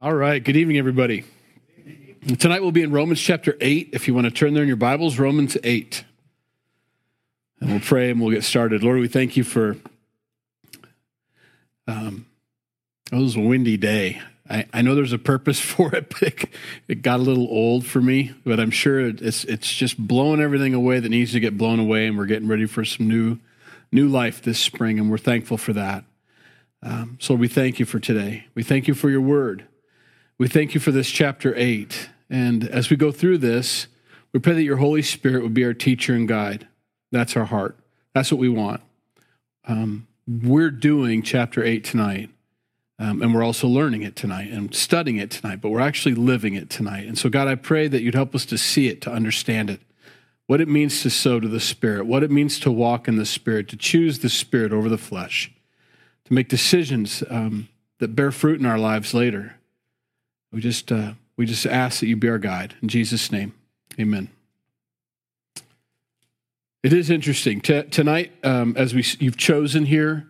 All right. Good evening, everybody. Tonight we'll be in Romans chapter 8. If you want to turn there in your Bibles, Romans 8. And we'll pray and we'll get started. Lord, we thank you for. Um, it was a windy day. I, I know there's a purpose for it, but it, it got a little old for me. But I'm sure it's it's just blowing everything away that needs to get blown away, and we're getting ready for some new new life this spring, and we're thankful for that. Um, so we thank you for today. We thank you for your word. We thank you for this chapter 8. And as we go through this, we pray that your Holy Spirit would be our teacher and guide. That's our heart. That's what we want. Um, we're doing chapter 8 tonight. Um, and we're also learning it tonight and studying it tonight, but we're actually living it tonight. And so, God, I pray that you'd help us to see it, to understand it, what it means to sow to the Spirit, what it means to walk in the Spirit, to choose the Spirit over the flesh, to make decisions um, that bear fruit in our lives later. We just, uh, we just ask that you be our guide. In Jesus' name, amen. It is interesting. T- tonight, um, as we, you've chosen here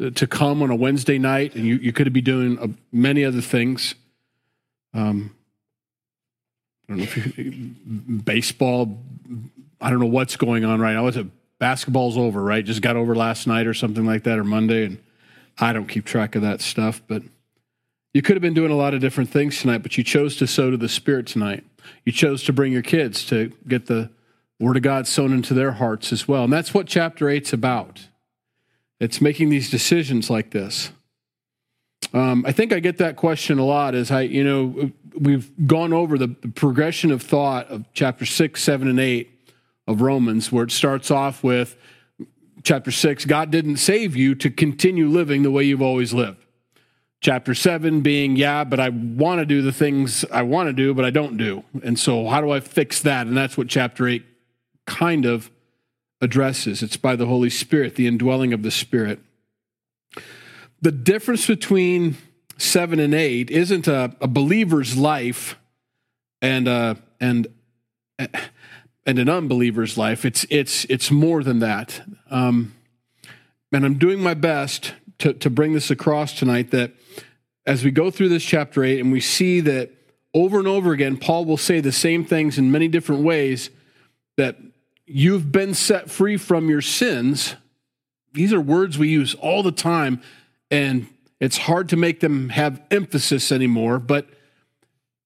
uh, to come on a Wednesday night, and you, you could be doing uh, many other things. Um, I don't know if you, baseball, I don't know what's going on right now. Is it basketball's over, right? Just got over last night or something like that, or Monday, and I don't keep track of that stuff, but you could have been doing a lot of different things tonight, but you chose to sow to the Spirit tonight. You chose to bring your kids to get the Word of God sown into their hearts as well. And that's what chapter 8's about. It's making these decisions like this. Um, I think I get that question a lot as I, you know, we've gone over the progression of thought of chapter 6, 7, and 8 of Romans, where it starts off with chapter 6 God didn't save you to continue living the way you've always lived. Chapter 7 being, yeah, but I want to do the things I want to do, but I don't do. And so, how do I fix that? And that's what chapter 8 kind of addresses. It's by the Holy Spirit, the indwelling of the Spirit. The difference between 7 and 8 isn't a, a believer's life and, uh, and, and an unbeliever's life. It's, it's, it's more than that. Um, and I'm doing my best to, to bring this across tonight that as we go through this chapter 8 and we see that over and over again, Paul will say the same things in many different ways that you've been set free from your sins. These are words we use all the time, and it's hard to make them have emphasis anymore, but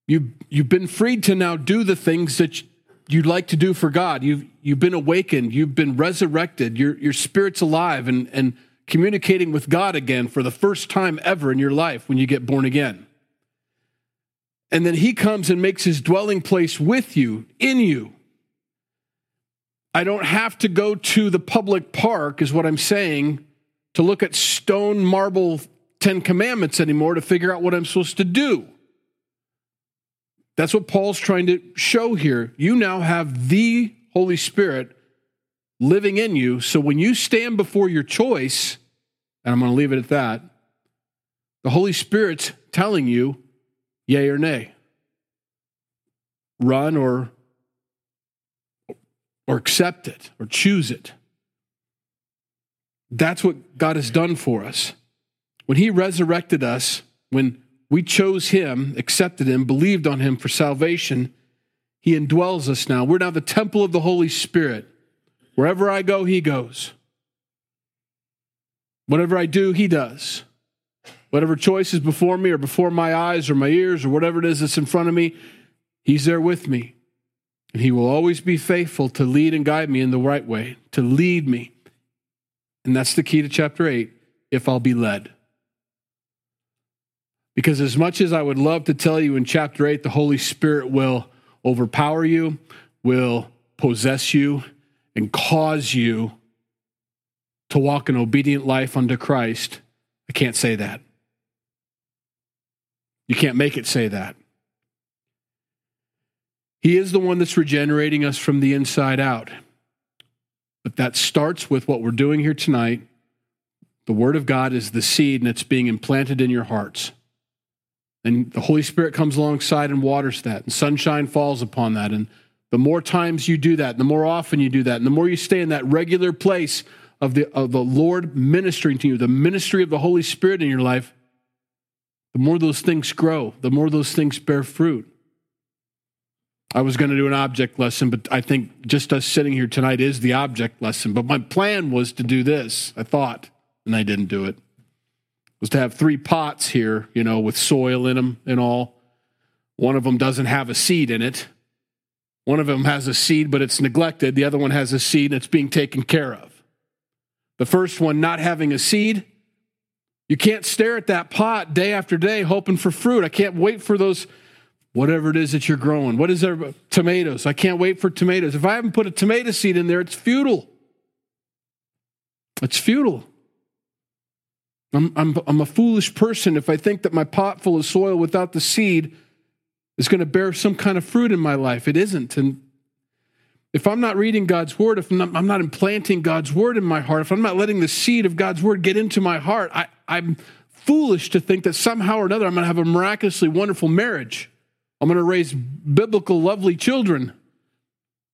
you, you've been freed to now do the things that you'd like to do for God. You've, you've been awakened, you've been resurrected, your, your spirit's alive and, and communicating with God again for the first time ever in your life when you get born again. And then He comes and makes His dwelling place with you, in you. I don't have to go to the public park, is what I'm saying, to look at stone marble Ten Commandments anymore to figure out what I'm supposed to do. That's what Paul's trying to show here. You now have the Holy Spirit living in you. So when you stand before your choice, and I'm going to leave it at that, the Holy Spirit's telling you yay or nay. Run or or accept it or choose it. That's what God has done for us. When he resurrected us, when we chose him, accepted him, believed on him for salvation. He indwells us now. We're now the temple of the Holy Spirit. Wherever I go, he goes. Whatever I do, he does. Whatever choice is before me or before my eyes or my ears or whatever it is that's in front of me, he's there with me. And he will always be faithful to lead and guide me in the right way, to lead me. And that's the key to chapter 8 if I'll be led. Because as much as I would love to tell you in chapter 8, the Holy Spirit will overpower you, will possess you, and cause you to walk an obedient life unto Christ, I can't say that. You can't make it say that. He is the one that's regenerating us from the inside out. But that starts with what we're doing here tonight. The Word of God is the seed, and it's being implanted in your hearts. And the Holy Spirit comes alongside and waters that, and sunshine falls upon that. And the more times you do that, the more often you do that, and the more you stay in that regular place of the, of the Lord ministering to you, the ministry of the Holy Spirit in your life, the more those things grow, the more those things bear fruit. I was going to do an object lesson, but I think just us sitting here tonight is the object lesson. But my plan was to do this, I thought, and I didn't do it. Was to have three pots here, you know, with soil in them and all. One of them doesn't have a seed in it. One of them has a seed, but it's neglected. The other one has a seed and it's being taken care of. The first one not having a seed, you can't stare at that pot day after day hoping for fruit. I can't wait for those whatever it is that you're growing. What is there? Tomatoes. I can't wait for tomatoes. If I haven't put a tomato seed in there, it's futile. It's futile. I'm, I'm, I'm a foolish person if I think that my pot full of soil without the seed is going to bear some kind of fruit in my life. It isn't. And if I'm not reading God's word, if I'm not, I'm not implanting God's word in my heart, if I'm not letting the seed of God's word get into my heart, I, I'm foolish to think that somehow or another I'm going to have a miraculously wonderful marriage. I'm going to raise biblical, lovely children,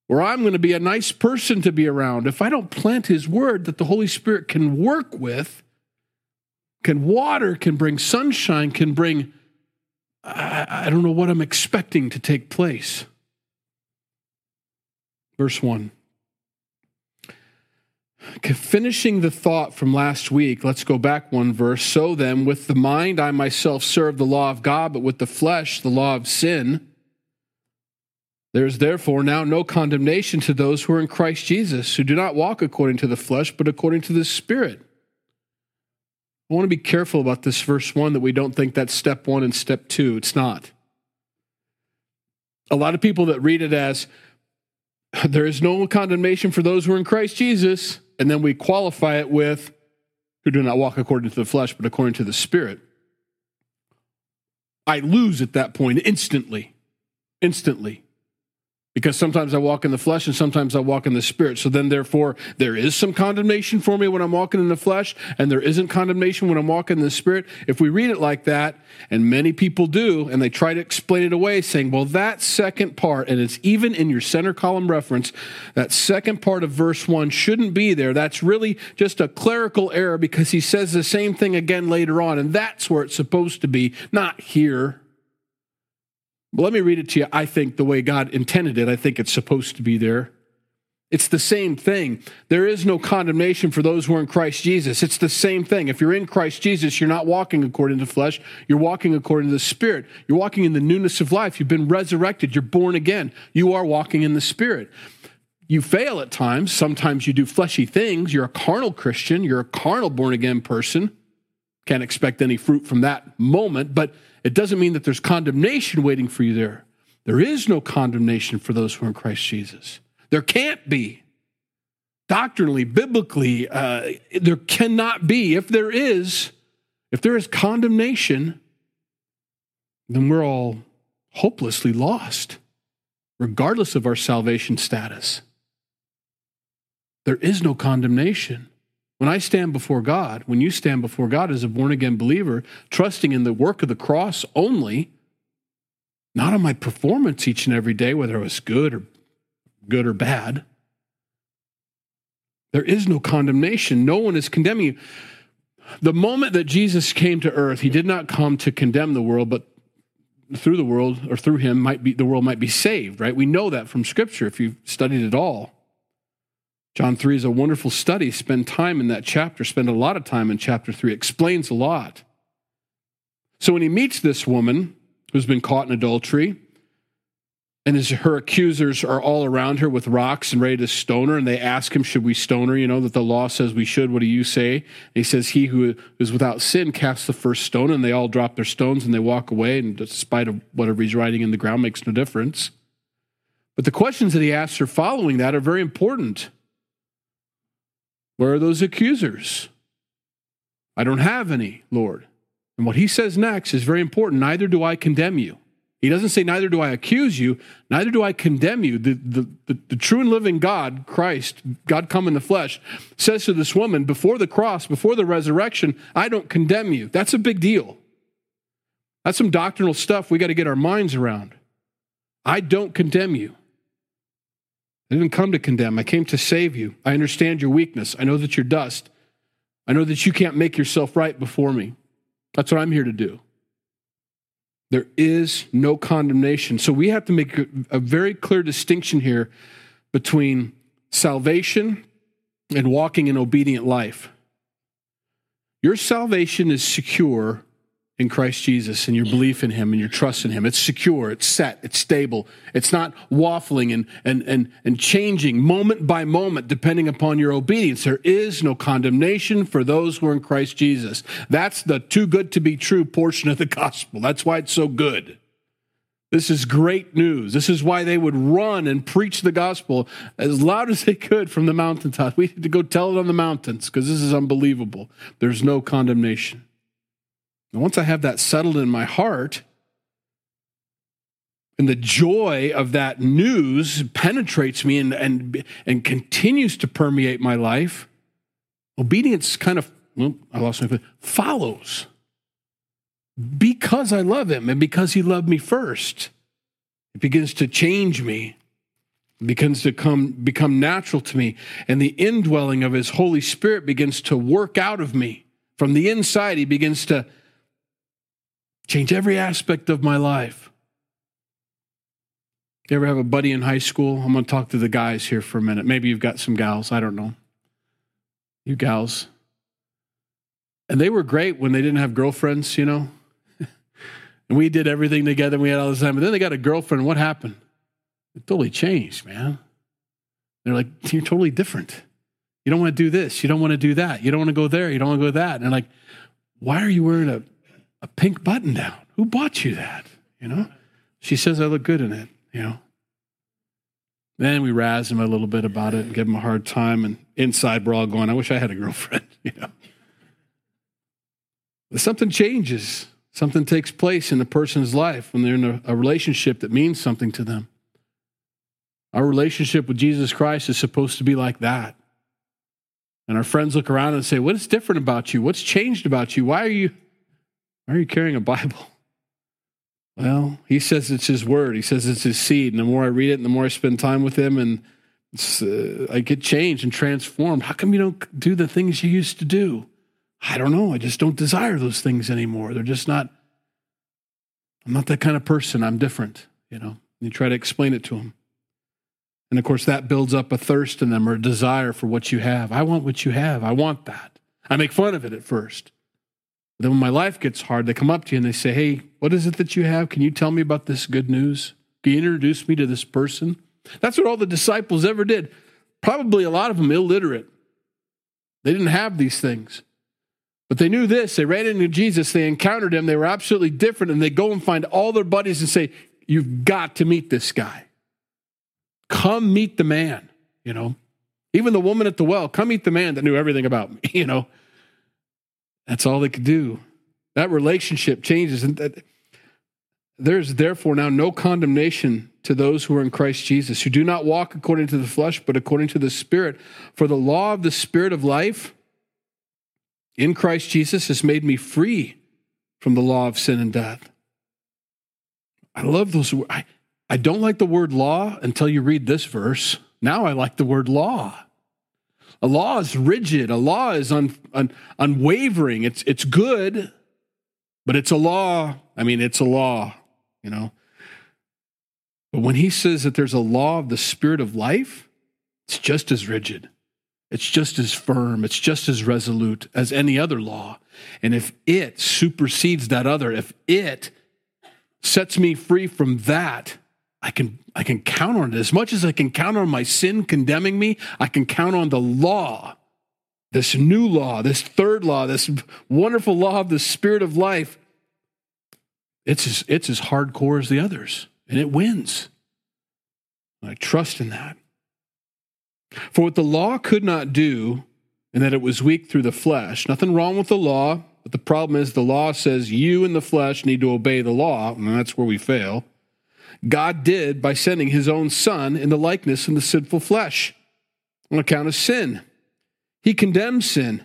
or I'm going to be a nice person to be around. If I don't plant His word that the Holy Spirit can work with, can water, can bring sunshine, can bring, I, I don't know what I'm expecting to take place. Verse 1. Finishing the thought from last week, let's go back one verse. So then, with the mind, I myself serve the law of God, but with the flesh, the law of sin. There is therefore now no condemnation to those who are in Christ Jesus, who do not walk according to the flesh, but according to the Spirit. I want to be careful about this verse one that we don't think that's step one and step two. It's not. A lot of people that read it as there is no condemnation for those who are in Christ Jesus and then we qualify it with who do not walk according to the flesh, but according to the Spirit. I lose at that point instantly. Instantly because sometimes I walk in the flesh and sometimes I walk in the spirit. So then, therefore, there is some condemnation for me when I'm walking in the flesh, and there isn't condemnation when I'm walking in the spirit. If we read it like that, and many people do, and they try to explain it away, saying, well, that second part, and it's even in your center column reference, that second part of verse one shouldn't be there. That's really just a clerical error because he says the same thing again later on, and that's where it's supposed to be, not here. But let me read it to you. I think the way God intended it, I think it's supposed to be there. It's the same thing. There is no condemnation for those who are in Christ Jesus. It's the same thing. If you're in Christ Jesus, you're not walking according to flesh, you're walking according to the Spirit. You're walking in the newness of life. You've been resurrected, you're born again. You are walking in the Spirit. You fail at times. Sometimes you do fleshy things. You're a carnal Christian, you're a carnal born again person. Can't expect any fruit from that moment, but it doesn't mean that there's condemnation waiting for you there. There is no condemnation for those who are in Christ Jesus. There can't be. Doctrinally, biblically, uh, there cannot be. If there is, if there is condemnation, then we're all hopelessly lost, regardless of our salvation status. There is no condemnation. When I stand before God, when you stand before God as a born again believer, trusting in the work of the cross only, not on my performance each and every day, whether it was good or good or bad. There is no condemnation. No one is condemning you. The moment that Jesus came to earth, he did not come to condemn the world, but through the world or through him might be the world might be saved, right? We know that from scripture if you've studied it all. John 3 is a wonderful study. Spend time in that chapter, spend a lot of time in chapter 3. explains a lot. So when he meets this woman who's been caught in adultery, and as her accusers are all around her with rocks and ready to stone her, and they ask him, Should we stone her? You know, that the law says we should. What do you say? And he says, He who is without sin casts the first stone, and they all drop their stones and they walk away, and despite of whatever he's writing in the ground makes no difference. But the questions that he asks her following that are very important. Where are those accusers? I don't have any, Lord. And what he says next is very important. Neither do I condemn you. He doesn't say, Neither do I accuse you, neither do I condemn you. The, the, the, the, true and living God, Christ, God come in the flesh, says to this woman, Before the cross, before the resurrection, I don't condemn you. That's a big deal. That's some doctrinal stuff we got to get our minds around. I don't condemn you. I didn't come to condemn. I came to save you. I understand your weakness. I know that you're dust. I know that you can't make yourself right before me. That's what I'm here to do. There is no condemnation. So we have to make a, very clear distinction here between salvation and walking an obedient life. Your salvation is secure in Christ Jesus and your belief in him and your trust in him. It's secure, it's set, it's stable. It's not waffling and, and, and, and changing moment by moment depending upon your obedience. There is no condemnation for those who are in Christ Jesus. That's the too good to be true portion of the gospel. That's why it's so good. This is great news. This is why they would run and preach the gospel as loud as they could from the mountaintops. We need to go tell it on the mountains because this is unbelievable. There's no condemnation. And once I have that settled in my heart, and the joy of that news penetrates me and, and, and continues to permeate my life, obedience kind of, well, I lost my follows because I love him and because he loved me first. It begins to change me. It begins to come become natural to me and the indwelling of his holy spirit begins to work out of me from the inside he begins to change every aspect of my life you ever have a buddy in high school i'm going to talk to the guys here for a minute maybe you've got some gals i don't know you gals and they were great when they didn't have girlfriends you know and we did everything together. We had all this time. But then they got a girlfriend. What happened? It totally changed, man. They're like, you're totally different. You don't want to do this. You don't want to do that. You don't want to go there. You don't want to go that. And they're like, why are you wearing a, a pink button down? Who bought you that? You know? She says I look good in it, you know. Then we razz him a little bit about it and give him a hard time. And inside we're all going, I wish I had a girlfriend, you know. But something changes. Something takes place in a person's life when they're in a, a relationship that means something to them. Our relationship with Jesus Christ is supposed to be like that. And our friends look around and say, What is different about you? What's changed about you? Why are you why are you carrying a Bible? Well, he says it's his word. He says it's his seed. And the more I read it, and the more I spend time with him, and uh, I get changed and transformed. How come you don't do the things you used to do? I don't know. I just don't desire those things anymore. They're just not, I'm not that kind of person. I'm different, you know. You try to explain it to them. And of course, that builds up a thirst in them or a desire for what you have. I want what you have. I want that. I make fun of it at first. But then when my life gets hard, they come up to you and they say, Hey, what is it that you have? Can you tell me about this good news? Can you introduce me to this person? That's what all the disciples ever did. Probably a lot of them illiterate. They didn't have these things. But they knew this. They ran into Jesus, they encountered him, they were absolutely different, and they go and find all their buddies and say, You've got to meet this guy. Come meet the man, you know. Even the woman at the well, come meet the man that knew everything about me, you know. That's all they could do. That relationship changes. And that, there's therefore now no condemnation to those who are in Christ Jesus, who do not walk according to the flesh, but according to the Spirit. For the law of the Spirit of life in Christ Jesus has made me free from the law of sin and death. I love those. I, I don't like the word law until you read this verse. Now I like the word law. A law is rigid. A law is un, un, unwavering. It's, it's good, but it's a law. I mean, it's a law, you know. But when he says that there's a law of the spirit of life, it's just as rigid. It's just as firm, it's just as resolute as any other law. And if it supersedes that other, if it sets me free from that, I can I can count on it. As much as I can count on my sin condemning me, I can count on the law, this new law, this third law, this wonderful law of the spirit of life. It's as, it's as hardcore as the others, and it wins. I trust in that. For what the law could not do, and that it was weak through the flesh, nothing wrong with the law, but the problem is the law says you in the flesh need to obey the law, and that's where we fail. God did by sending his own son in the likeness in the sinful flesh on account of sin. He condemned sin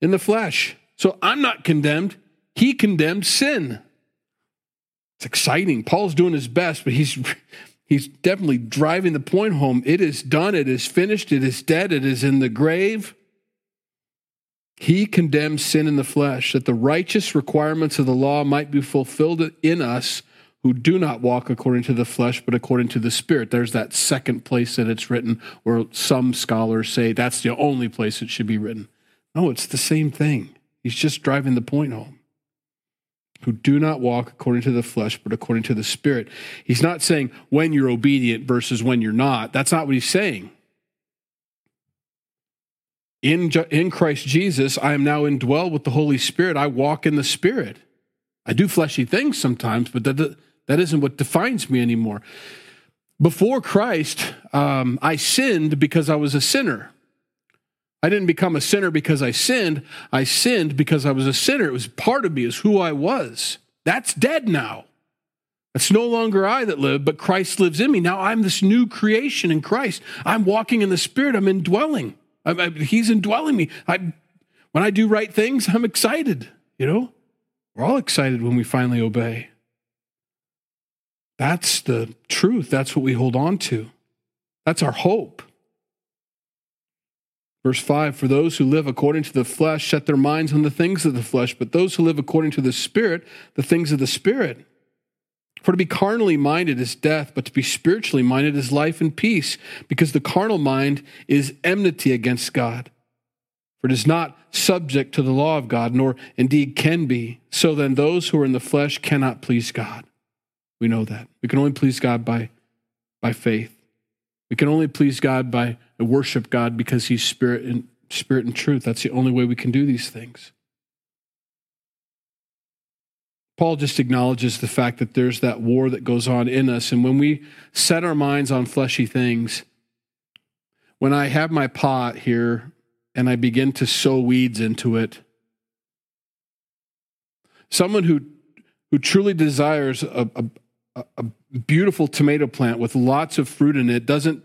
in the flesh. So I'm not condemned. He condemned sin. It's exciting. Paul's doing his best, but he's he's definitely driving the point home. It is done. It is finished. It is dead. It is in the grave. He condemned sin in the flesh, that the righteous requirements of the law might be fulfilled in us who do not walk according to the flesh, but according to the Spirit. There's that second place that it's written, where some scholars say that's the only place it should be written. No, it's the same thing. He's just driving the point home. Who do not walk according to the flesh, but according to the Spirit. He's not saying when you're obedient versus when you're not. That's not what he's saying. In, in Christ Jesus, I am now indwelled with the Holy Spirit. I walk in the Spirit. I do fleshy things sometimes, but that, that isn't what defines me anymore. Before Christ, um, I sinned because I was a sinner. I didn't become a sinner because I sinned. I sinned because I was a sinner. It was part of me, is who I was. That's dead now. It's no longer I that live, but Christ lives in me. Now I'm this new creation in Christ. I'm walking in the Spirit. I'm indwelling. I, I, he's indwelling me. I, when I do right things, I'm excited. You know, we're all excited when we finally obey. That's the truth. That's what we hold on to. That's our hope. Verse 5 For those who live according to the flesh set their minds on the things of the flesh, but those who live according to the Spirit, the things of the Spirit. For to be carnally minded is death, but to be spiritually minded is life and peace, because the carnal mind is enmity against God. For it is not subject to the law of God, nor indeed can be. So then, those who are in the flesh cannot please God. We know that. We can only please God by, by faith. We can only please God by worship God because He's spirit and spirit and truth. That's the only way we can do these things. Paul just acknowledges the fact that there's that war that goes on in us. And when we set our minds on fleshy things, when I have my pot here and I begin to sow weeds into it, someone who, who truly desires a, a, a beautiful tomato plant with lots of fruit in it doesn't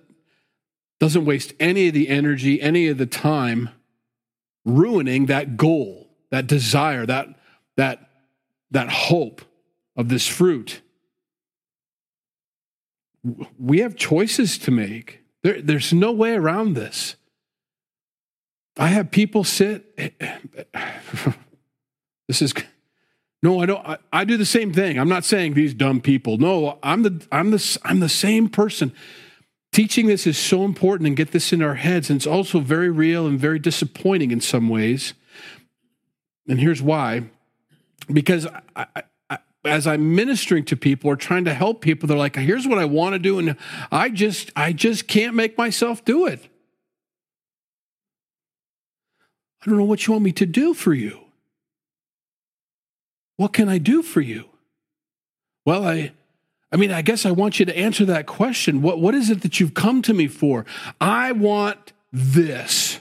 doesn't waste any of the energy, any of the time ruining that goal, that desire, that that that hope of this fruit. We have choices to make. There, there's no way around this. I have people sit. this is no, I don't. I, I, do the same thing. I'm not saying these dumb people. No, I'm the I'm the I'm the same person. Teaching this is so important and get this in our heads, and it's also very real and very disappointing in some ways. And here's why: because I, I, as I'm ministering to people or trying to help people, they're like, "Here's what I want to do," and I just I just can't make myself do it. I don't know what you want me to do for you. What can I do for you? Well, I I mean, I guess I want you to answer that question. What what is it that you've come to me for? I want this.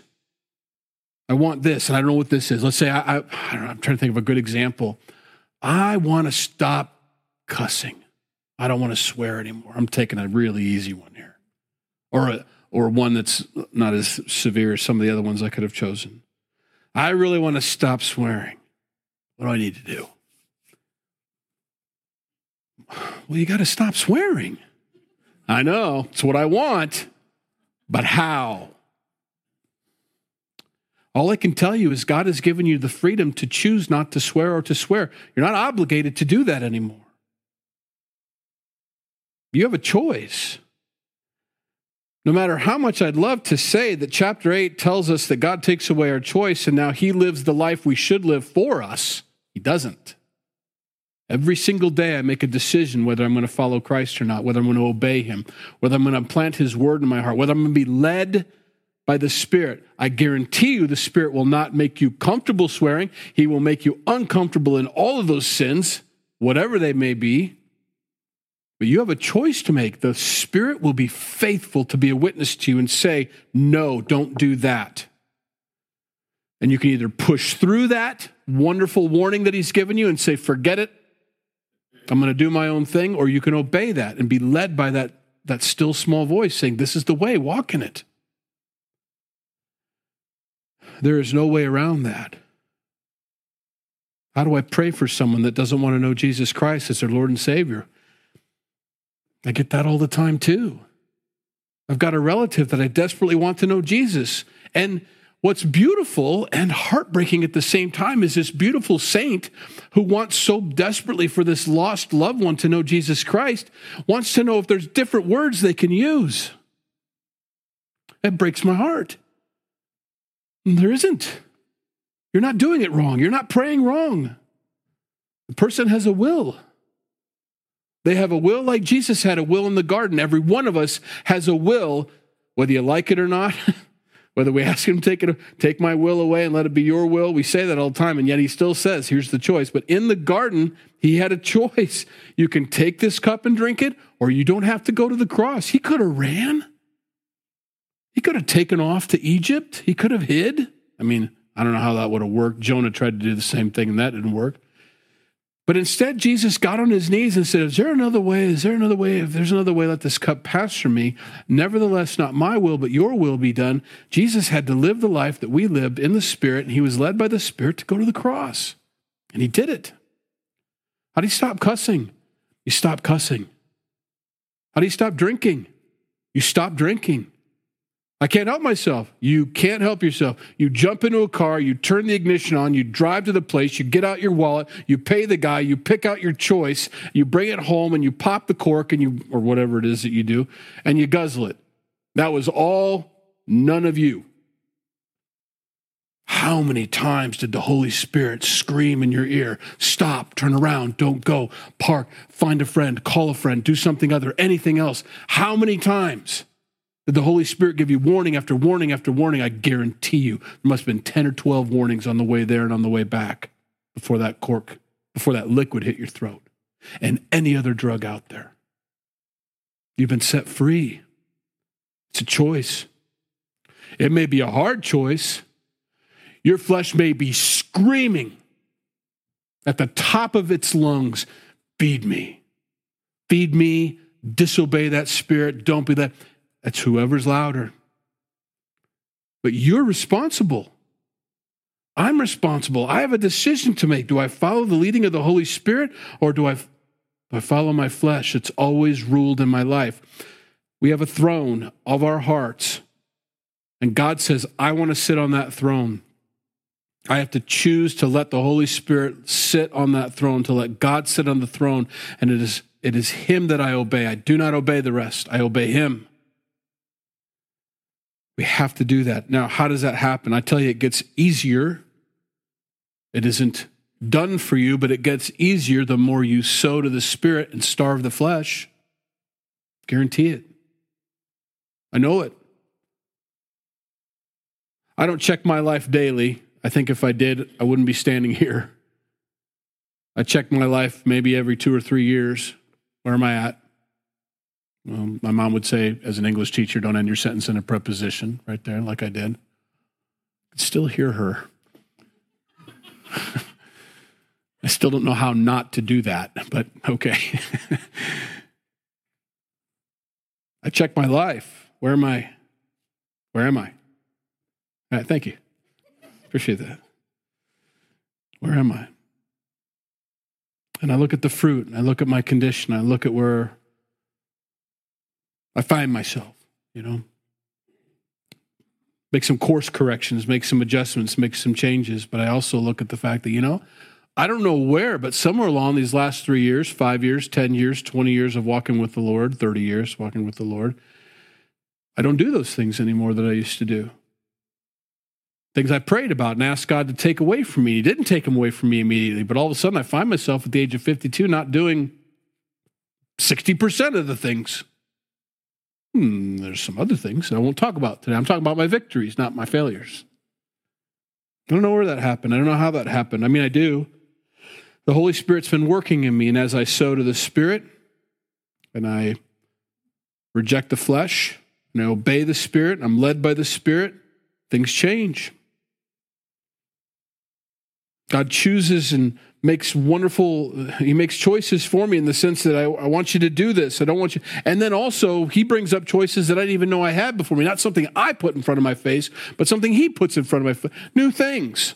I want this, and I don't know what this is. Let's say I, I, I don't know, I'm trying to think of a good example. I want to stop cussing. I don't want to swear anymore. I'm taking a really easy one here, or a, or one that's not as severe as some of the other ones I could have chosen. I really want to stop swearing. What do I need to do? Well, you got to stop swearing. I know, it's what I want, but how? All I can tell you is God has given you the freedom to choose not to swear or to swear. You're not obligated to do that anymore. You have a choice. No matter how much I'd love to say that chapter 8 tells us that God takes away our choice and now He lives the life we should live for us, He doesn't. Every single day, I make a decision whether I'm going to follow Christ or not, whether I'm going to obey him, whether I'm going to plant his word in my heart, whether I'm going to be led by the Spirit. I guarantee you the Spirit will not make you comfortable swearing. He will make you uncomfortable in all of those sins, whatever they may be. But you have a choice to make. The Spirit will be faithful to be a witness to you and say, No, don't do that. And you can either push through that wonderful warning that He's given you and say, Forget it, I'm going to do my own thing, or you can obey that and be led by that, that still small voice saying, This is the way, walk in it. There is no way around that. How do I pray for someone that doesn't want to know Jesus Christ as their Lord and Savior? I get that all the time too. I've got a relative that I desperately want to know Jesus. And what's beautiful and heartbreaking at the same time is this beautiful saint who wants so desperately for this lost loved one to know Jesus Christ, wants to know if there's different words they can use. It breaks my heart. There isn't. You're not doing it wrong. You're not praying wrong. The person has a will. They have a will like Jesus had a will in the garden. Every one of us has a will, whether you like it or not. Whether we ask him to take, it, take my will away and let it be your will, we say that all the time, and yet he still says, here's the choice. But in the garden, he had a choice. You can take this cup and drink it, or you don't have to go to the cross. He could have ran. He could have taken off to Egypt. He could have hid. I mean, I don't know how that would have worked. Jonah tried to do the same thing, and that didn't work. But instead, Jesus got on his knees and said, Is there another way? Is there another way? If there's another way, let this cup pass from me. Nevertheless, not my will, but your will be done. Jesus had to live the life that we lived in the Spirit, and he was led by the Spirit to go to the cross. And he did it. How do you stop cussing? You stop cussing. How do you stop drinking? You stop drinking. I can't help myself. You can't help yourself. You jump into a car, you turn the ignition on, you drive to the place, you get out your wallet, you pay the guy, you pick out your choice, you bring it home and you pop the cork and you or whatever it is that you do and you guzzle it. That was all none of you. How many times did the Holy Spirit scream in your ear, stop, turn around, don't go, park, find a friend, call a friend, do something other, anything else? How many times? Did the Holy Spirit give you warning after warning after warning? I guarantee you, there must have been 10 or 12 warnings on the way there and on the way back before that cork, before that liquid hit your throat, and any other drug out there. You've been set free. It's a choice. It may be a hard choice. Your flesh may be screaming at the top of its lungs feed me. Feed me. Disobey that spirit. Don't be that. That's whoever's louder. But you're responsible. I'm responsible. I have a decision to make. Do I follow the leading of the Holy Spirit or do I, do I follow my flesh? It's always ruled in my life. We have a throne of our hearts, and God says, I want to sit on that throne. I have to choose to let the Holy Spirit sit on that throne, to let God sit on the throne, and it is, it is Him that I obey. I do not obey the rest, I obey Him. We have to do that. Now, how does that happen? I tell you, it gets easier. It isn't done for you, but it gets easier the more you sow to the spirit and starve the flesh. Guarantee it. I know it. I don't check my life daily. I think if I did, I wouldn't be standing here. I check my life maybe every two or three years. Where am I at? Well, my mom would say, as an English teacher, don't end your sentence in a preposition right there, like I did. I still hear her. I still don't know how not to do that, but okay. I check my life. Where am I? Where am I? All right, thank you. Appreciate that. Where am I? And I look at the fruit, and I look at my condition, I look at where I find myself, you know. Make some course corrections, make some adjustments, make some changes. But I also look at the fact that, you know, I don't know where, but somewhere along these last three years, five years, 10 years, 20 years of walking with the Lord, 30 years walking with the Lord, I don't do those things anymore that I used to do. Things I prayed about and asked God to take away from me. He didn't take them away from me immediately, but all of a sudden I find myself at the age of 52 not doing 60% of the things Hmm, there's some other things I won't talk about today. I'm talking about my victories, not my failures. I don't know where that happened. I don't know how that happened. I mean, I do. The Holy Spirit's been working in me, and as I sow to the Spirit, and I reject the flesh, and I obey the Spirit, I'm led by the Spirit, things change. God chooses and makes wonderful he makes choices for me in the sense that I, I, want you to do this. I don't want you and then also he brings up choices that i didn't even know i had before me. Not something i put in front of my face but something he puts in front of my face new things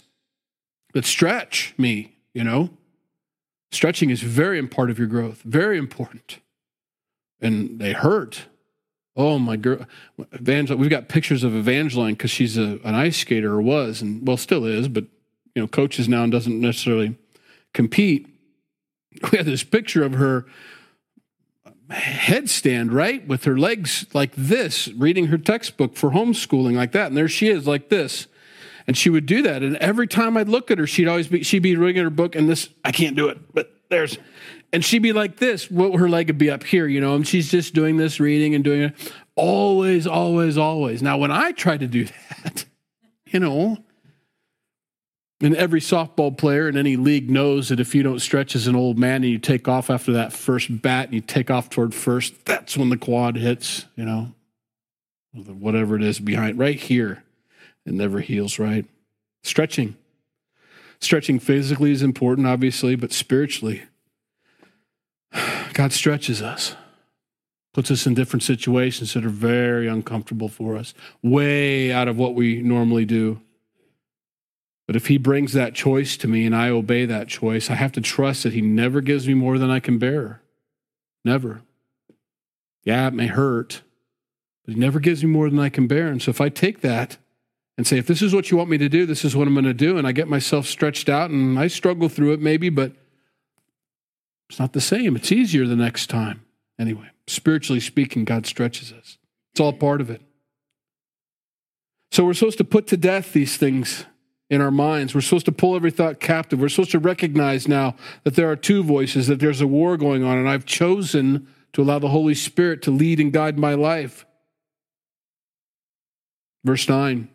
that stretch me you know? Stretching is very important of your growth very important. And they hurt. Oh my girl, Evangel- we've got pictures of Evangeline because she's a, an ice skater or was, and well, still is, but you know, coaches now and doesn't necessarily compete. We had this picture of her headstand, right, with her legs like this, reading her textbook for homeschooling like that, and there she is like this. And she would do that. And every time I'd look at her, she'd always be, she'd be reading her book and this, I can't do it, but there's, and she'd be like this. Well, her leg would be up here, you know, and she's just doing this, reading and doing it. Always, always, always. Now, when I try to do that, you know, and every softball player in any league knows that if you don't stretch as an old man and you take off after that first bat and you take off toward first, that's when the quad hits, you know, whatever it is behind, right here. It never heals right. Stretching. Stretching physically is important, obviously, but spiritually, God stretches us, puts us in different situations that are very uncomfortable for us, way out of what we normally do. But if He brings that choice to me and I obey that choice, I have to trust that He never gives me more than I can bear. Never. Yeah, it may hurt, but He never gives me more than I can bear. And so if I take that, and say, if this is what you want me to do, this is what I'm going to do. And I get myself stretched out and I struggle through it maybe, but it's not the same. It's easier the next time. Anyway, spiritually speaking, God stretches us. It's all part of it. So we're supposed to put to death these things in our minds. We're supposed to pull every thought captive. We're supposed to recognize now that there are two voices, that there's a war going on, and I've chosen to allow the Holy Spirit to lead and guide my life. Verse 9.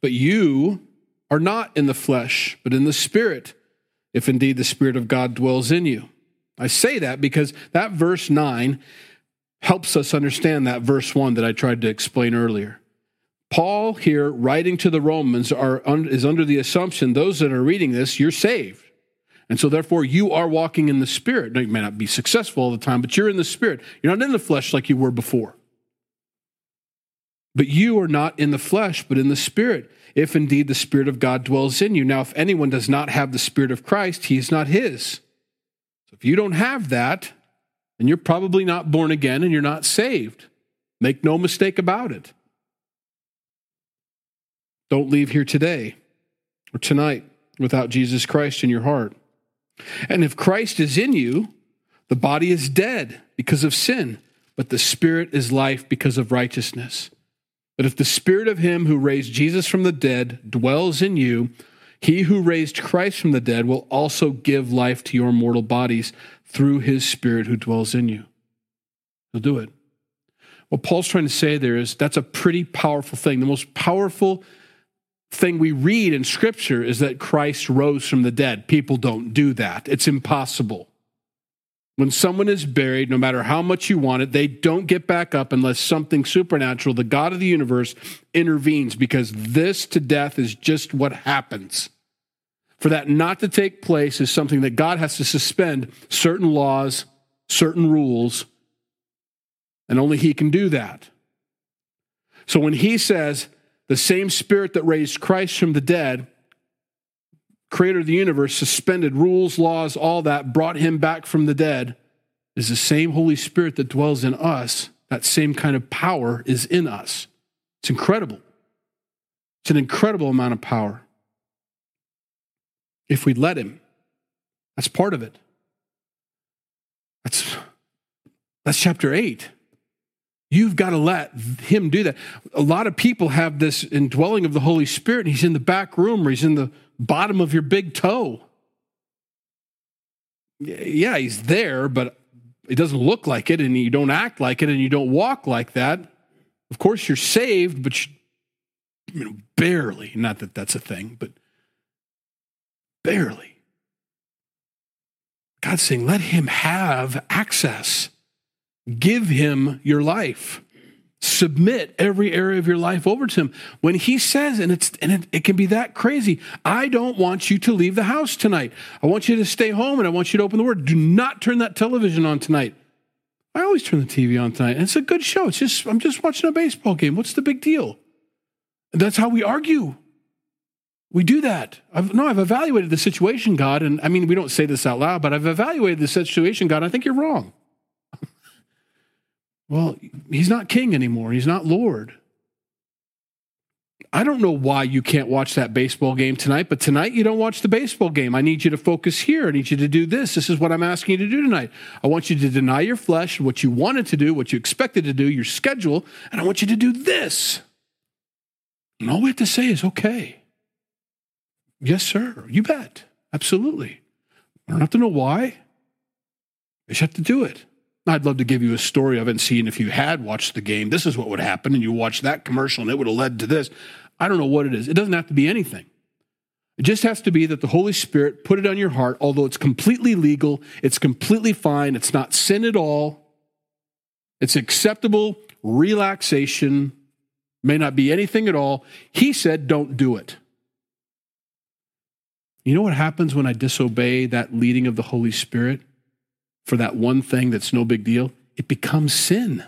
But you are not in the flesh, but in the Spirit, if indeed the Spirit of God dwells in you. I say that because that verse 9 helps us understand that verse 1 that I tried to explain earlier. Paul here, writing to the Romans, are, is under the assumption those that are reading this, you're saved. And so, therefore, you are walking in the Spirit. Now, you may not be successful all the time, but you're in the Spirit. You're not in the flesh like you were before. But you are not in the flesh, but in the Spirit, if indeed the Spirit of God dwells in you. Now, if anyone does not have the Spirit of Christ, he is not his. So if you don't have that, then you're probably not born again and you're not saved. Make no mistake about it. Don't leave here today or tonight without Jesus Christ in your heart. And if Christ is in you, the body is dead because of sin, but the spirit is life because of righteousness. But if the spirit of him who raised Jesus from the dead dwells in you, he who raised Christ from the dead will also give life to your mortal bodies through his spirit who dwells in you. He'll do it. What Paul's trying to say there is that's a pretty powerful thing. The most powerful thing we read in Scripture is that Christ rose from the dead. People don't do that, it's impossible. When someone is buried, no matter how much you want it, they don't get back up unless something supernatural, the God of the universe, intervenes because this to death is just what happens. For that not to take place is something that God has to suspend certain laws, certain rules, and only He can do that. So when He says, the same Spirit that raised Christ from the dead creator of the universe, suspended rules, laws, all that, brought him back from the dead, is the same Holy Spirit that dwells in us. That same kind of power is in us. It's incredible. It's an incredible amount of power. If we let him, that's part of it. That's, that's chapter 8. You've got to let him do that. A lot of people have this indwelling of the Holy Spirit, and he's in the back room or he's in the bottom of your big toe. Yeah, he's there, but it doesn't look like it, and you don't act like it, and you don't walk like that. Of course, you're saved, but you, know, barely. Not that that's a thing, but barely. God's saying, let him have access. Give him your life. Submit every area of your life over to him. When he says and it's and it, it, can be that crazy i don't want you to leave the house tonight. I want you to stay home and i want you to open the word. Do not turn that television on tonight. I always turn the tv on tonight. And it's a good show. It's just i'm just watching a baseball game. What's the big deal? And that's how we argue. We do that. I've, no i've evaluated the situation god and i mean we don't say this out loud but i've evaluated the situation god i think you're wrong Well, he's not king anymore. He's not Lord. I don't know why you can't watch that baseball game tonight, but tonight you don't watch the baseball game. I need you to focus here. I need you to do this. This is what I'm asking you to do tonight. I want you to deny your flesh, what you wanted to do, what you expected to do, your schedule, and I want you to do this. And all we have to say is, okay. Yes, sir. You bet. Absolutely. I don't have to know why. I just have to do it. I'd love to give you a story of it and see if you had watched the game, this is what would happen, and you watched that commercial and it would have led to this. I don't know what it is. It doesn't have to be anything. It just has to be that the Holy Spirit put it on your heart, although it's completely legal, it's completely fine, it's not sin at all, it's acceptable relaxation, may not be anything at all. He said, don't do it. You know what happens when I disobey that leading of the Holy Spirit for that one thing that's no big deal? It becomes sin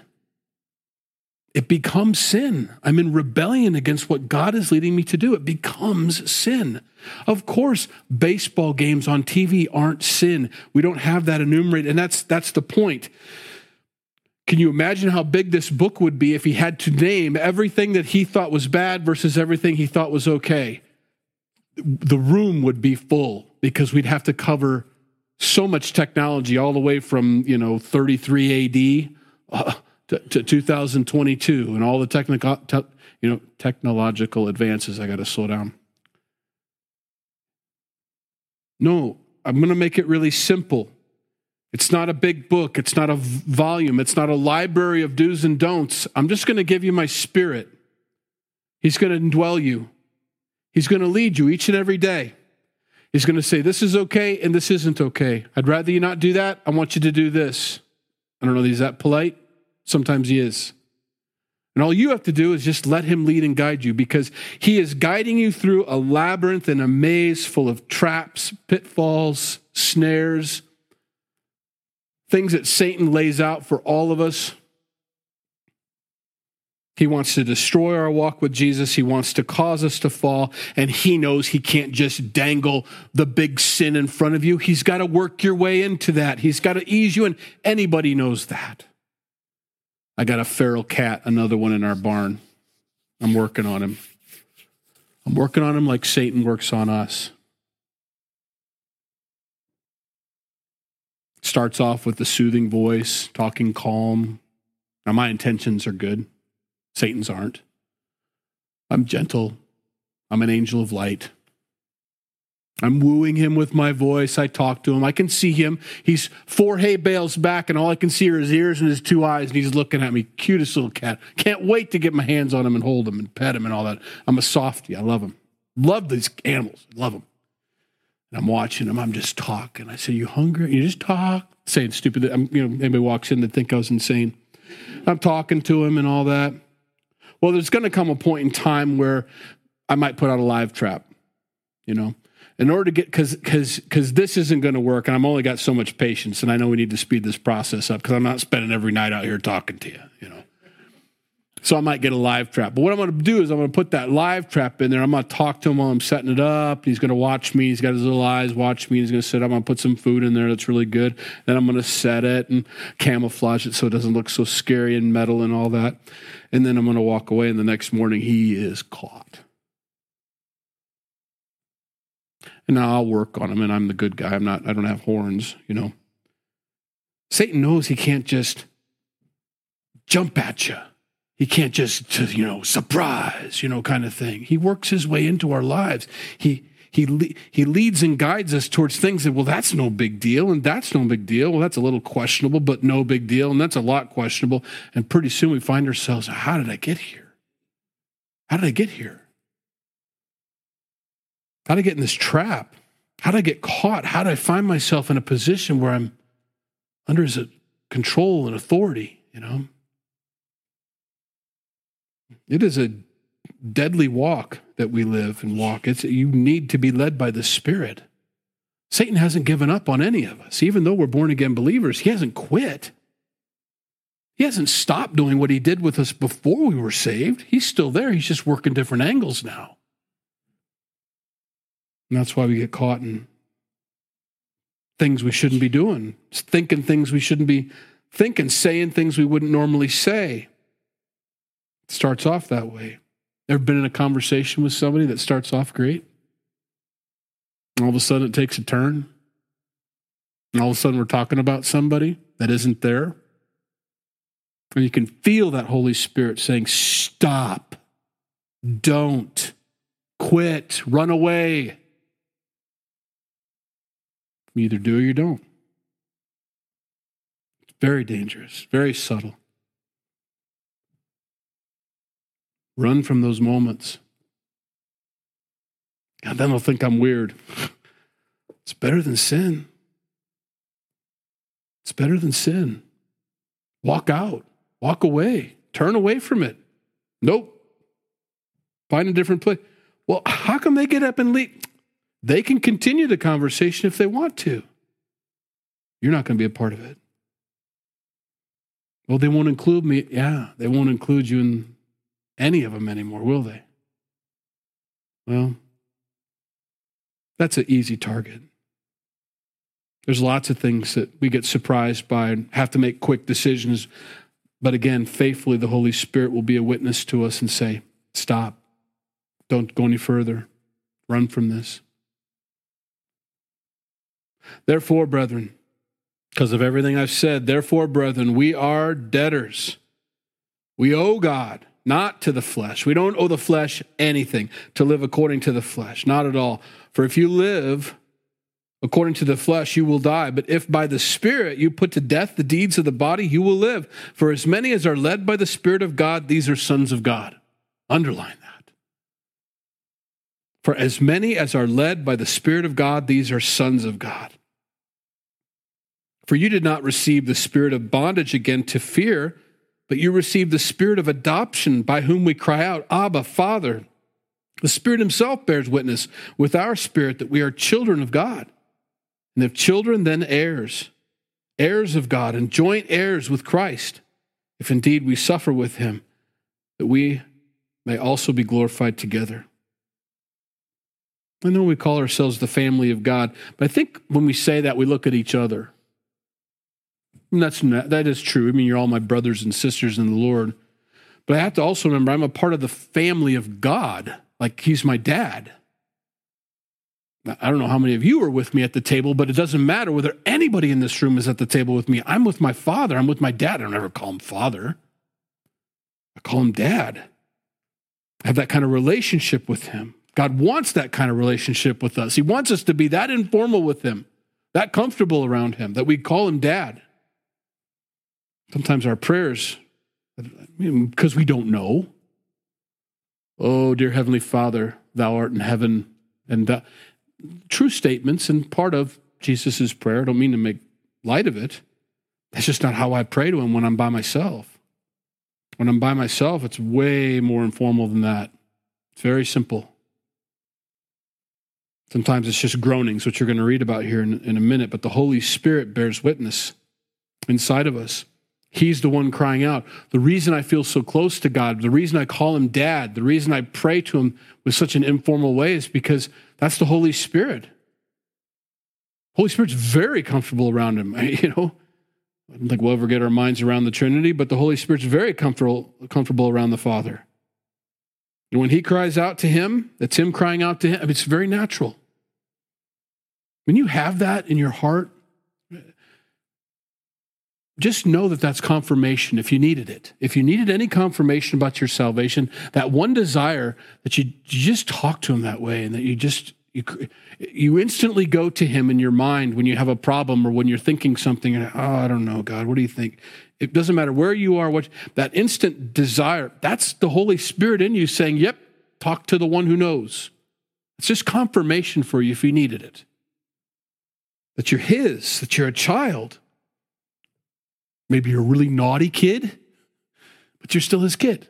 it becomes sin. I'm in rebellion against what God is leading me to do. It becomes sin. Of course, baseball games on TV aren't sin. We don't have that enumerated, and that's that's the point. Can you imagine how big this book would be if he had to name everything that he thought was bad versus everything he thought was okay? The room would be full because we'd have to cover so much technology all the way from, you know, 33 AD. Uh, to, to 2022 and all the technical, te, you know, technological advances. I got to slow down. No, I'm going to make it really simple. It's not a big book. It's not a volume. It's not a library of do's and don'ts. I'm just going to give you my spirit. He's going to indwell you. He's going to lead you each and every day. He's going to say, This is okay and this isn't okay. I'd rather you not do that. I want you to do this. I don't know, is that polite? Sometimes he is. And all you have to do is just let him lead and guide you because he is guiding you through a labyrinth and a maze full of traps, pitfalls, snares, things that Satan lays out for all of us. He wants to destroy our walk with Jesus. He wants to cause us to fall. And he knows he can't just dangle the big sin in front of you. He's got to work your way into that. He's got to ease you, and anybody knows that. I got a feral cat, another one in our barn. I'm working on him. I'm working on him like Satan works on us. Starts off with the soothing voice, talking calm. Now, my intentions are good, Satan's aren't. I'm gentle, I'm an angel of light. I'm wooing him with my voice. I talk to him. I can see him. He's four hay bales back, and all I can see are his ears and his two eyes, and he's looking at me. Cutest little cat. Can't wait to get my hands on him and hold him and pet him and all that. I'm a softie. I love him. Love these animals. Love them. And I'm watching him. I'm just talking. I say, "You hungry?" You just talk, saying stupid. I'm, you know, anybody walks in, they think I was insane. I'm talking to him and all that. Well, there's going to come a point in time where I might put out a live trap. You know, in order to get because because because this isn't going to work and i'm only got so much patience and i know we need to speed this process up because i'm not spending every night out here talking to you you know? So i might get a live trap. But what i'm going to do is i'm going to put that live trap in there. I'm going to talk to him while i'm setting it up he's going to watch me he's got his little eyes watch me he's going to sit up i'm going to put some food in there that's really good then i'm going to set it and camouflage it so it doesn't look so scary and metal and all that and then i'm going to walk away and the next morning he is caught and now I'll work on him and I'm the good guy. I'm not, I don't have horns, you know. Satan knows he can't just jump at you. He can't just, you know, surprise, you know, kind of thing. He works his way into our lives. He, he, he leads and guides us towards things that, well, that's no big deal, and that's no big deal. Well, that's a little questionable, but no big deal, and that's a lot questionable. And pretty soon we find ourselves, how did I get here? How did I get here? How did I get in this trap? How did I get caught? How did I find myself in a position where I'm under his control and authority, you know? It is a deadly walk that we live and walk. It's you need to be led by the Spirit. Satan hasn't given up on any of us. Even though we're born again believers, he hasn't quit. He hasn't stopped doing what he did with us before we were saved. He's still there. He's just working different angles now. And that's why we get caught in things we shouldn't be doing, thinking things we shouldn't be thinking, saying things we wouldn't normally say. It starts off that way. Ever been in a conversation with somebody that starts off great? and All of a sudden it takes a turn. And all of a sudden we're talking about somebody that isn't there. And you can feel that Holy Spirit saying, Stop, don't, quit, run away. You either do or you don't. It's very dangerous, very subtle. Run from those moments. And then they'll think I'm weird. It's better than sin. It's better than sin. Walk out, walk away, turn away from it. Nope. Find a different place. Well, how come they get up and leave? They can continue the conversation if they want to. You're not going to be a part of it. Well, they won't include me. Yeah, they won't include you in any of them anymore, will they? Well, that's an easy target. There's lots of things that we get surprised by and have to make quick decisions. But again, faithfully, the Holy Spirit will be a witness to us and say, Stop. Don't go any further. Run from this. Therefore, brethren, because of everything I've said, therefore, brethren, we are debtors. We owe God, not to the flesh. We don't owe the flesh anything to live according to the flesh, not at all. For if you live according to the flesh, you will die. But if by the Spirit you put to death the deeds of the body, you will live. For as many as are led by the Spirit of God, these are sons of God. Underline that. For as many as are led by the Spirit of God, these are sons of God. For you did not receive the spirit of bondage again to fear, but you received the spirit of adoption by whom we cry out, Abba, Father. The Spirit Himself bears witness with our spirit that we are children of God. And if children, then heirs, heirs of God, and joint heirs with Christ, if indeed we suffer with Him, that we may also be glorified together. I know we call ourselves the family of God, but I think when we say that, we look at each other. That's that is true. I mean, you're all my brothers and sisters in the Lord. But I have to also remember I'm a part of the family of God. Like he's my dad. I don't know how many of you are with me at the table, but it doesn't matter whether anybody in this room is at the table with me. I'm with my father. I'm with my dad. I don't ever call him father. I call him dad. I have that kind of relationship with him. God wants that kind of relationship with us. He wants us to be that informal with him, that comfortable around him, that we call him dad. Sometimes our prayers, because we don't know, oh, dear Heavenly Father, thou art in heaven, and uh, true statements and part of Jesus' prayer. I don't mean to make light of it. That's just not how I pray to him when I'm by myself. When I'm by myself, it's way more informal than that. It's very simple. Sometimes it's just groanings, which you're going to read about here in, in a minute, but the Holy Spirit bears witness inside of us. He's the one crying out. The reason I feel so close to God, the reason I call him dad, the reason I pray to him with such an informal way is because that's the Holy Spirit. Holy Spirit's very comfortable around him. You know, I don't think we'll ever get our minds around the Trinity, but the Holy Spirit's very comfortable, comfortable around the Father. And when he cries out to him, that's him crying out to him. it's very natural. When you have that in your heart, just know that that's confirmation if you needed it. If you needed any confirmation about your salvation, that one desire that you, you just talk to him that way and that you just you, you instantly go to him in your mind when you have a problem or when you're thinking something and oh I don't know God what do you think? It doesn't matter where you are what that instant desire that's the Holy Spirit in you saying yep talk to the one who knows. It's just confirmation for you if you needed it. That you're his that you're a child Maybe you're a really naughty kid, but you're still his kid.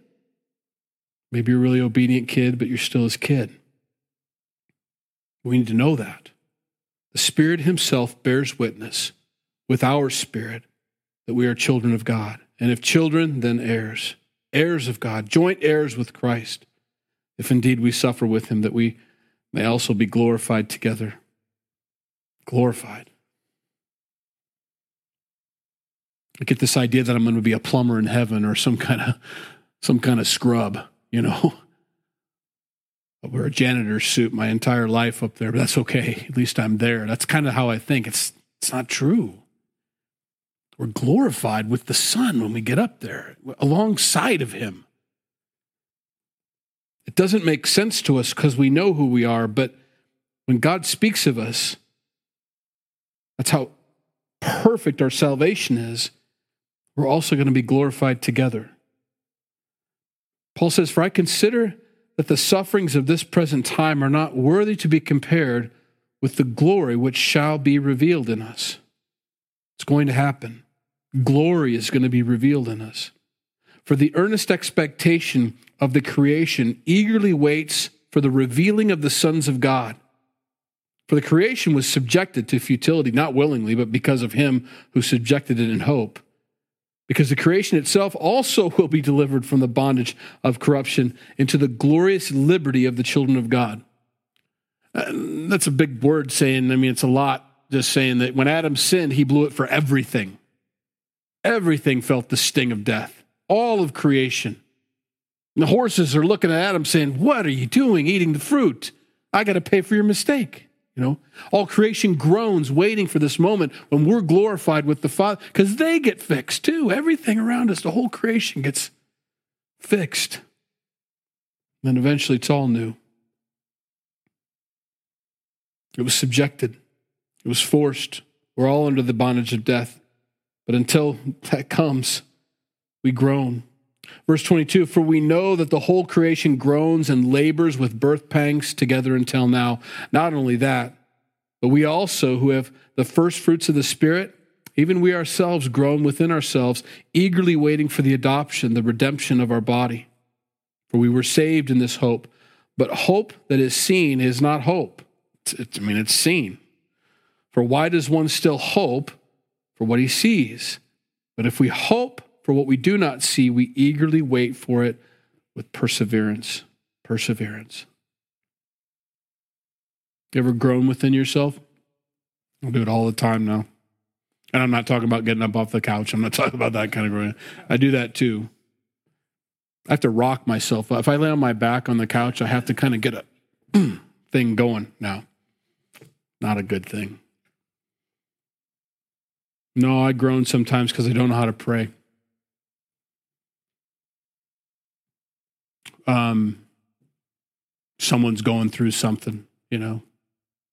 Maybe you're a really obedient kid, but you're still his kid. We need to know that. The Spirit Himself bears witness with our spirit that we are children of God. And if children, then heirs, heirs of God, joint heirs with Christ, if indeed we suffer with Him, that we may also be glorified together. Glorified. I get this idea that I'm going to be a plumber in heaven or some kind of some kind of scrub, you know. I wear a janitor's suit my entire life up there, but that's okay. At least I'm there. That's kind of how I think. It's it's not true. We're glorified with the Son when we get up there, alongside of Him. It doesn't make sense to us because we know who we are, but when God speaks of us, that's how perfect our salvation is. We're also going to be glorified together. Paul says, For I consider that the sufferings of this present time are not worthy to be compared with the glory which shall be revealed in us. It's going to happen. Glory is going to be revealed in us. For the earnest expectation of the creation eagerly waits for the revealing of the sons of God. For the creation was subjected to futility, not willingly, but because of him who subjected it in hope. Because the creation itself also will be delivered from the bondage of corruption into the glorious liberty of the children of God. Uh, that's a big word saying, I mean, it's a lot just saying that when Adam sinned, he blew it for everything. Everything felt the sting of death, all of creation. And the horses are looking at Adam saying, What are you doing eating the fruit? I got to pay for your mistake. You know, all creation groans waiting for this moment when we're glorified with the Father because they get fixed too. Everything around us, the whole creation gets fixed. Then eventually it's all new. It was subjected, it was forced. We're all under the bondage of death. But until that comes, we groan. Verse 22 For we know that the whole creation groans and labors with birth pangs together until now. Not only that, but we also, who have the first fruits of the Spirit, even we ourselves groan within ourselves, eagerly waiting for the adoption, the redemption of our body. For we were saved in this hope. But hope that is seen is not hope. It's, it's, I mean, it's seen. For why does one still hope for what he sees? But if we hope for what we do not see, we eagerly wait for it with perseverance. Perseverance. You ever groan within yourself? I do it all the time now. And I'm not talking about getting up off the couch. I'm not talking about that kind of growing. I do that too. I have to rock myself. If I lay on my back on the couch, I have to kind of get a thing going now. Not a good thing. No, I groan sometimes because I don't know how to pray. Um, someone's going through something, you know.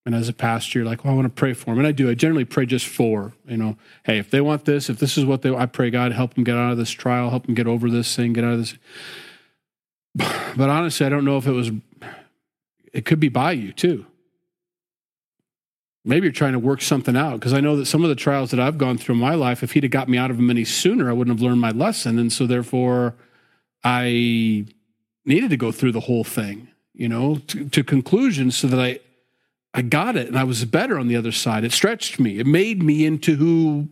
And as a pastor, you're like, well, I want to pray for them. And I do. I generally pray just for, you know, hey, if they want this, if this is what they I pray God help them get out of this trial, help them get over this thing, get out of this. But honestly, I don't know if it was it could be by you too. Maybe you're trying to work something out because I know that some of the trials that I've gone through in my life, if he'd have got me out of them any sooner, I wouldn't have learned my lesson. And so therefore I needed to go through the whole thing, you know, to, to conclusions so that I I got it and I was better on the other side. It stretched me. It made me into who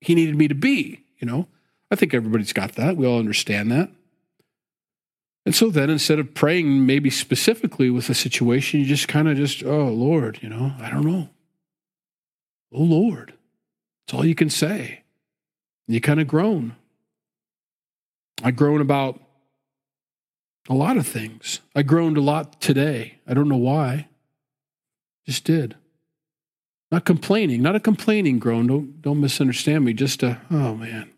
he needed me to be, you know. I think everybody's got that. We all understand that. And so then instead of praying maybe specifically with a situation, you just kind of just, oh Lord, you know, I don't know. Oh Lord. That's all you can say. You kind of groan. I groan about a lot of things. I groaned a lot today. I don't know why. Just did. Not complaining, not a complaining groan. Don't, don't misunderstand me. Just a, oh man.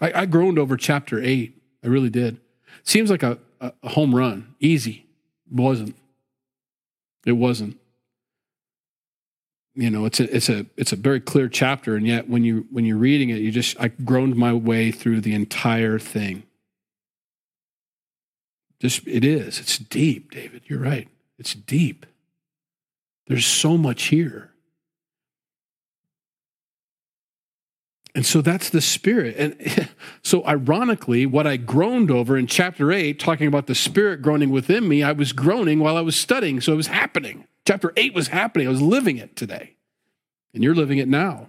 I, I groaned over chapter eight. I really did. Seems like a, a home run, easy. It wasn't. It wasn't. You know, it's a it's a it's a very clear chapter, and yet when you when you're reading it, you just I groaned my way through the entire thing. Just it is. It's deep, David. You're right. It's deep. There's so much here. And so that's the spirit. And so, ironically, what I groaned over in chapter 8, talking about the spirit groaning within me, I was groaning while I was studying. So it was happening. Chapter 8 was happening. I was living it today. And you're living it now.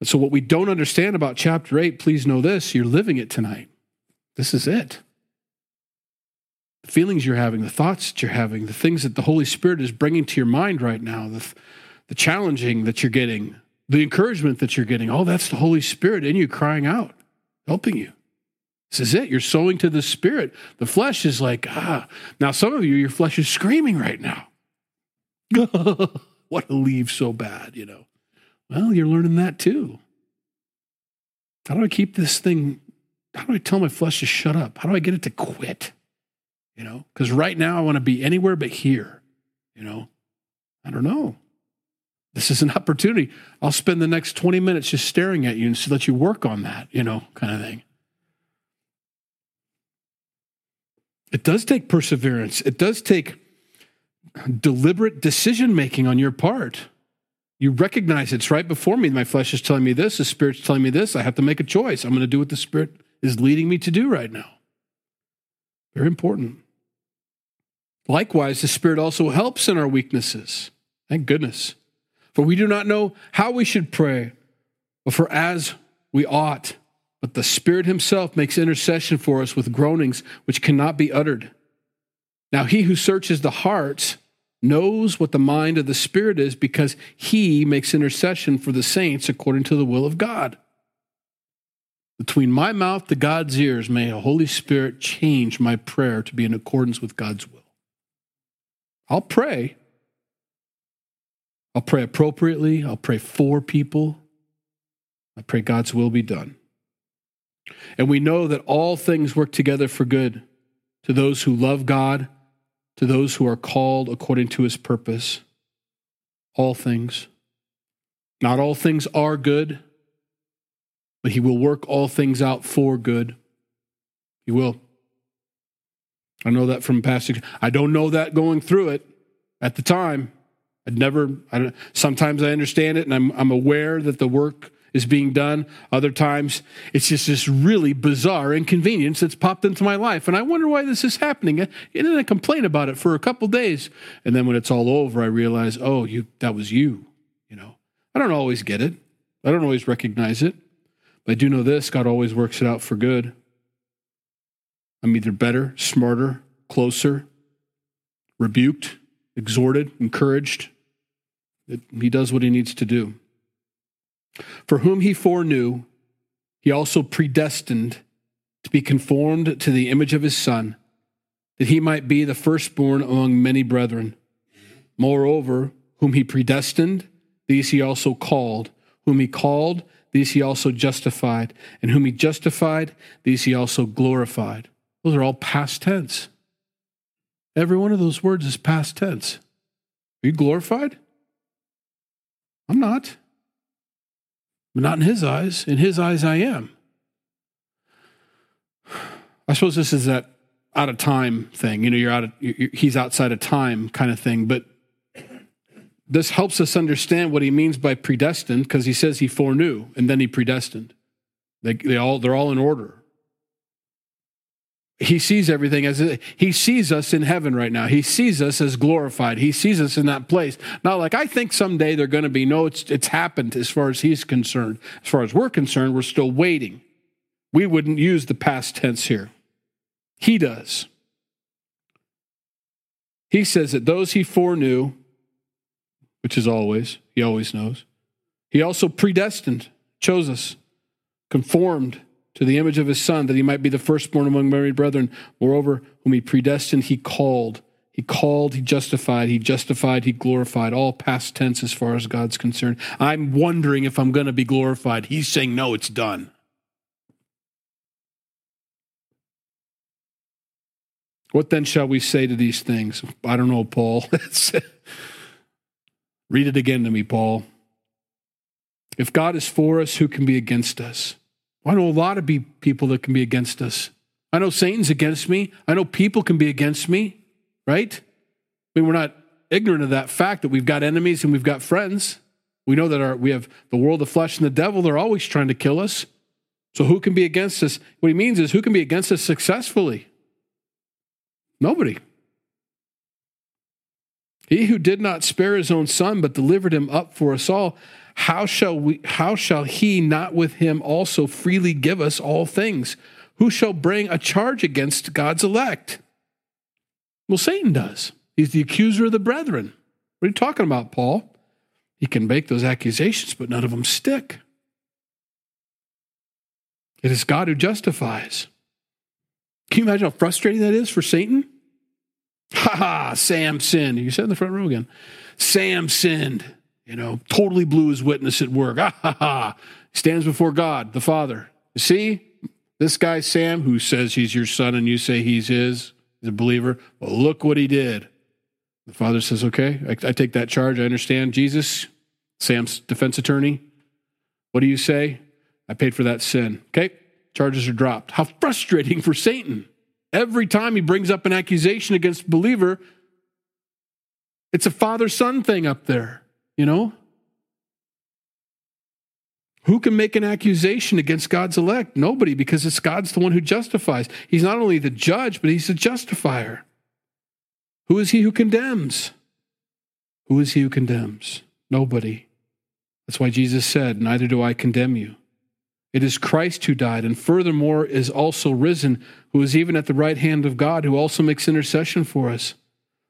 And so, what we don't understand about chapter 8, please know this you're living it tonight. This is it. The feelings you're having, the thoughts that you're having, the things that the Holy Spirit is bringing to your mind right now, the, the challenging that you're getting, the encouragement that you're getting, oh, that's the Holy Spirit in you crying out, helping you. This is it. You're sowing to the Spirit. The flesh is like, ah. Now, some of you, your flesh is screaming right now. what to leave so bad, you know? Well, you're learning that too. How do I keep this thing? How do I tell my flesh to shut up? How do I get it to quit? You know, because right now I want to be anywhere but here. You know, I don't know. This is an opportunity. I'll spend the next 20 minutes just staring at you and let you work on that, you know, kind of thing. It does take perseverance. It does take deliberate decision making on your part. You recognize it's right before me. My flesh is telling me this, the spirit's telling me this. I have to make a choice. I'm going to do what the spirit is leading me to do right now. Very important. Likewise, the spirit also helps in our weaknesses. Thank goodness. For we do not know how we should pray, or for as we ought. But the Spirit Himself makes intercession for us with groanings which cannot be uttered. Now, He who searches the hearts knows what the mind of the Spirit is because he makes intercession for the saints according to the will of God. Between my mouth to God's ears, may the Holy Spirit change my prayer to be in accordance with God's will. I'll pray. I'll pray appropriately. I'll pray for people. I pray God's will be done. And we know that all things work together for good to those who love God to those who are called according to his purpose. All things. Not all things are good, he will work all things out for good. He will. I know that from passage. I don't know that going through it at the time. I'd never, I don't, sometimes I understand it and I'm, I'm aware that the work is being done. Other times, it's just this really bizarre inconvenience that's popped into my life. And I wonder why this is happening. And then I complain about it for a couple days. And then when it's all over, I realize, oh, you, that was you. You know, I don't always get it. I don't always recognize it. But I do know this God always works it out for good. I'm either better, smarter, closer, rebuked, exhorted, encouraged. It, he does what he needs to do. For whom he foreknew, he also predestined to be conformed to the image of his Son, that he might be the firstborn among many brethren. Moreover, whom he predestined, these he also called. Whom he called, these he also justified. And whom he justified, these he also glorified. Those are all past tense. Every one of those words is past tense. Are you glorified? I'm not but not in his eyes. In his eyes, I am. I suppose this is that out of time thing. You know, you're out of, you're, he's outside of time kind of thing. But this helps us understand what he means by predestined because he says he foreknew and then he predestined. They, they all, they're all in order he sees everything as he sees us in heaven right now. He sees us as glorified. He sees us in that place. Not like I think someday they're going to be. No, it's it's happened as far as he's concerned. As far as we're concerned, we're still waiting. We wouldn't use the past tense here. He does. He says that those he foreknew, which is always, he always knows, he also predestined, chose us, conformed to the image of his son, that he might be the firstborn among married brethren. Moreover, whom he predestined, he called. He called, he justified, he justified, he glorified, all past tense as far as God's concerned. I'm wondering if I'm going to be glorified. He's saying, no, it's done. What then shall we say to these things? I don't know, Paul. Read it again to me, Paul. If God is for us, who can be against us? I know a lot of people that can be against us. I know Satan's against me. I know people can be against me, right? I mean, we're not ignorant of that fact that we've got enemies and we've got friends. We know that our, we have the world, the flesh, and the devil. They're always trying to kill us. So who can be against us? What he means is who can be against us successfully? Nobody. He who did not spare his own son, but delivered him up for us all how shall we how shall he not with him also freely give us all things? Who shall bring a charge against God's elect? Well, Satan does. He's the accuser of the brethren. What are you talking about, Paul? He can make those accusations, but none of them stick. It is God who justifies. Can you imagine how frustrating that is for Satan? Ha ha, Sam sinned. You said in the front row again. Sam sinned, you know, totally blew his witness at work. Ha ha ha. Stands before God, the Father. You see, this guy, Sam, who says he's your son and you say he's his, he's a believer. Well, look what he did. The father says, Okay, I, I take that charge. I understand. Jesus, Sam's defense attorney, what do you say? I paid for that sin. Okay, charges are dropped. How frustrating for Satan. Every time he brings up an accusation against a believer, it's a father son thing up there, you know? Who can make an accusation against God's elect? Nobody, because it's God's the one who justifies. He's not only the judge, but he's the justifier. Who is he who condemns? Who is he who condemns? Nobody. That's why Jesus said, Neither do I condemn you. It is Christ who died, and furthermore is also risen, who is even at the right hand of God, who also makes intercession for us.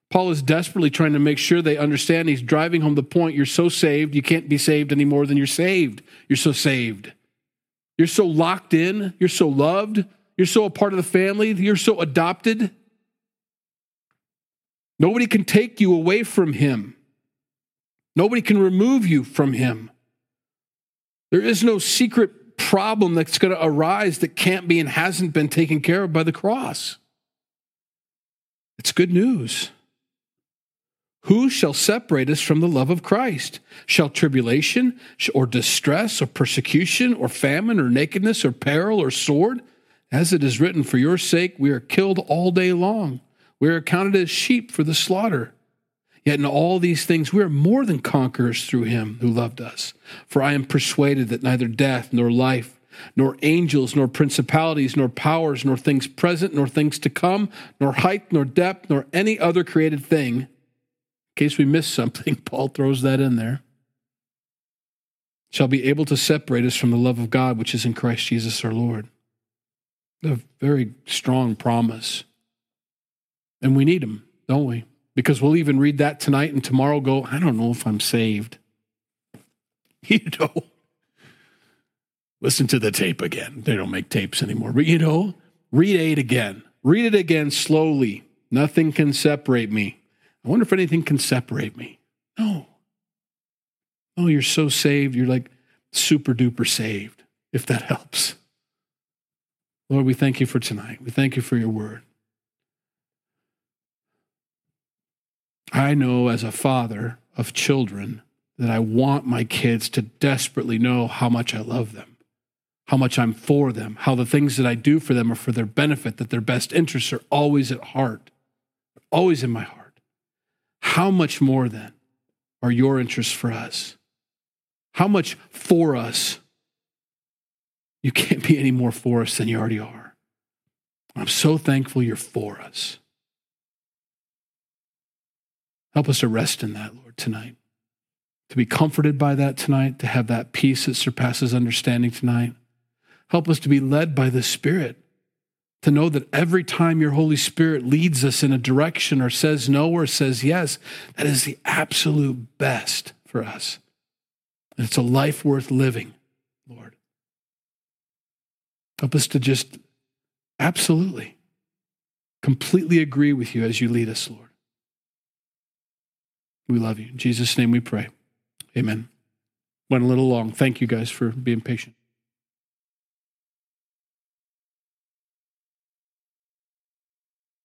Paul is desperately trying to make sure they understand. He's driving home the point you're so saved, you can't be saved any more than you're saved. You're so saved. You're so locked in. You're so loved. You're so a part of the family. You're so adopted. Nobody can take you away from him. Nobody can remove you from him. There is no secret problem that's going to arise that can't be and hasn't been taken care of by the cross. It's good news. Who shall separate us from the love of Christ? Shall tribulation or distress or persecution or famine or nakedness or peril or sword? As it is written, For your sake we are killed all day long. We are counted as sheep for the slaughter. Yet in all these things we are more than conquerors through him who loved us. For I am persuaded that neither death nor life, nor angels, nor principalities, nor powers, nor things present, nor things to come, nor height, nor depth, nor any other created thing In case we miss something, Paul throws that in there. Shall be able to separate us from the love of God which is in Christ Jesus our Lord. A very strong promise. And we need him, don't we? Because we'll even read that tonight and tomorrow go, I don't know if I'm saved. You know, listen to the tape again. They don't make tapes anymore. But you know, read eight again. Read it again slowly. Nothing can separate me I wonder if anything can separate me. No. Oh, you're so saved. You're like super duper saved, if that helps. Lord, we thank you for tonight. We thank you for your word. I know as a father of children that I want my kids to desperately know how much I love them, how much I'm for them, how the things that I do for them are for their benefit, that their best interests are always at heart, always in my heart. How much more then are your interests for us? How much for us? You can't be any more for us than you already are. I'm so thankful you're for us. Help us to rest in that, Lord, tonight. To be comforted by that tonight, to have that peace that surpasses understanding tonight. Help us to be led by the Spirit to know that every time your Holy Spirit leads us in a direction or says no or says yes, that is the absolute best for us. And it's a life worth living, Lord. Help us to just absolutely, completely agree with you as you lead us, Lord. We love you. In Jesus' name we pray. Amen. Went a little long. Thank you guys for being patient.